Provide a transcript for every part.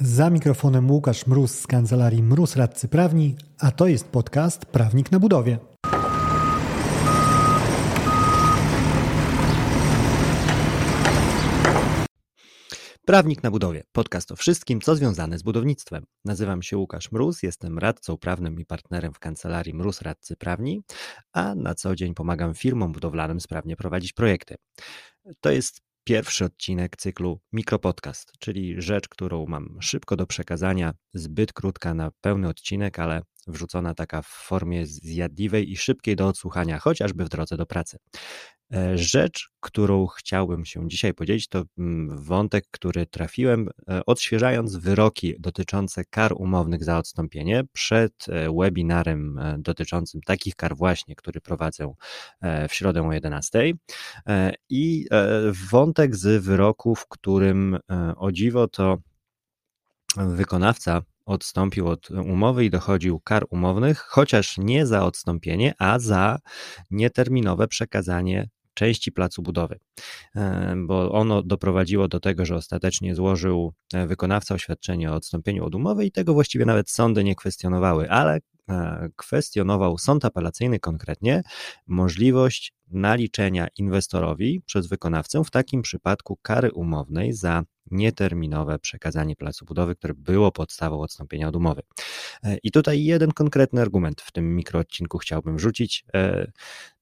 Za mikrofonem Łukasz Mróz z kancelarii Mróz Radcy Prawni, a to jest podcast Prawnik na budowie. Prawnik na budowie. Podcast o wszystkim, co związane z budownictwem. Nazywam się Łukasz Mróz, jestem radcą prawnym i partnerem w kancelarii Mróz Radcy Prawni, a na co dzień pomagam firmom budowlanym sprawnie prowadzić projekty. To jest pierwszy odcinek cyklu Mikropodcast, czyli rzecz, którą mam szybko do przekazania, zbyt krótka na pełny odcinek, ale wrzucona taka w formie zjadliwej i szybkiej do odsłuchania, chociażby w drodze do pracy. E, rzecz, którą chciałbym się dzisiaj podzielić, to mm, wątek, który trafiłem e, odświeżając wyroki dotyczące kar umownych za odstąpienie przed e, webinarem dotyczącym takich kar właśnie, który prowadzę w środę o 11. I wątek z wyroku, w którym o dziwo to wykonawca odstąpił od umowy i dochodził kar umownych, chociaż nie za odstąpienie, a za nieterminowe przekazanie części placu budowy, e, bo ono doprowadziło do tego, że ostatecznie złożył e, wykonawca oświadczenie o odstąpieniu od umowy i tego właściwie nawet sądy nie kwestionowały, ale e, kwestionował sąd apelacyjny konkretnie możliwość naliczenia inwestorowi przez wykonawcę w takim przypadku kary umownej za nieterminowe przekazanie placu budowy, które było podstawą odstąpienia od umowy. I tutaj jeden konkretny argument w tym mikroodcinku chciałbym rzucić,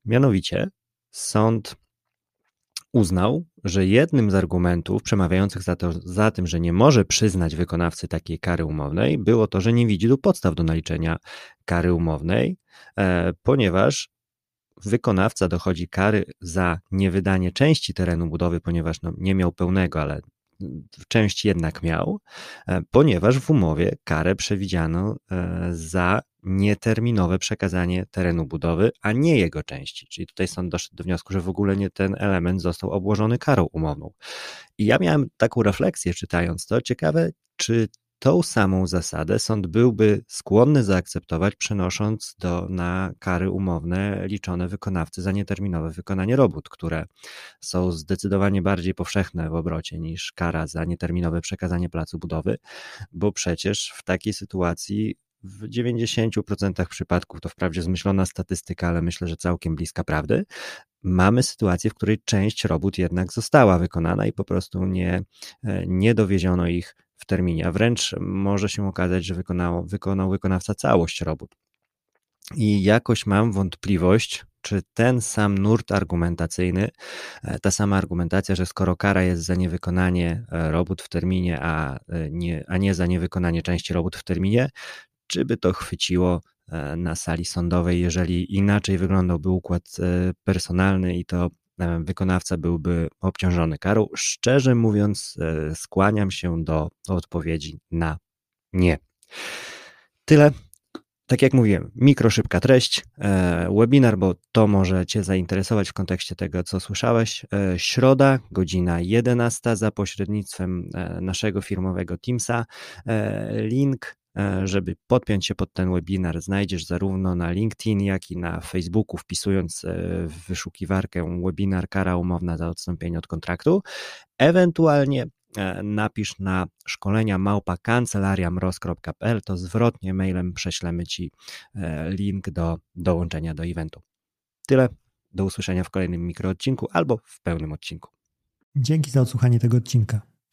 mianowicie sąd uznał, że jednym z argumentów przemawiających za, to, za tym, że nie może przyznać wykonawcy takiej kary umownej, było to, że nie widzi tu podstaw do naliczenia kary umownej, e, ponieważ wykonawca dochodzi kary za niewydanie części terenu budowy, ponieważ no, nie miał pełnego, ale część jednak miał, e, ponieważ w umowie karę przewidziano e, za nieterminowe przekazanie terenu budowy, a nie jego części. Czyli tutaj sąd doszedł do wniosku, że w ogóle nie ten element został obłożony karą umowną. I ja miałem taką refleksję czytając to. Ciekawe, czy tą samą zasadę sąd byłby skłonny zaakceptować, przenosząc do, na kary umowne liczone wykonawcy za nieterminowe wykonanie robót, które są zdecydowanie bardziej powszechne w obrocie niż kara za nieterminowe przekazanie placu budowy, bo przecież w takiej sytuacji w 90% przypadków, to wprawdzie zmyślona statystyka, ale myślę, że całkiem bliska prawdy, mamy sytuację, w której część robót jednak została wykonana i po prostu nie, e, nie dowieziono ich w terminie, a wręcz może się okazać, że wykonał, wykonał wykonawca całość robót. I jakoś mam wątpliwość, czy ten sam nurt argumentacyjny, e, ta sama argumentacja, że skoro kara jest za niewykonanie e, robót w terminie, a nie, a nie za niewykonanie części robót w terminie, czy by to chwyciło e, na sali sądowej, jeżeli inaczej wyglądałby układ e, personalny i to e, wykonawca byłby obciążony karą. Szczerze mówiąc, skłaniam się do odpowiedzi na nie. Tyle. Tak jak mówiłem, mikro szybka treść, webinar, bo to może Cię zainteresować w kontekście tego, co słyszałeś. Środa, godzina 11 za pośrednictwem naszego firmowego Teamsa. Link E, żeby podpiąć się pod ten webinar, znajdziesz zarówno na LinkedIn, jak i na Facebooku, wpisując e, w wyszukiwarkę webinar kara umowna za odstąpienie od kontraktu. Ewentualnie e, napisz na szkolenia małpa kancelariamroz.pl, to zwrotnie mailem prześlemy Ci link do dołączenia do eventu. Tyle, do usłyszenia w kolejnym mikroodcinku albo w pełnym odcinku. Dzięki za odsłuchanie tego odcinka.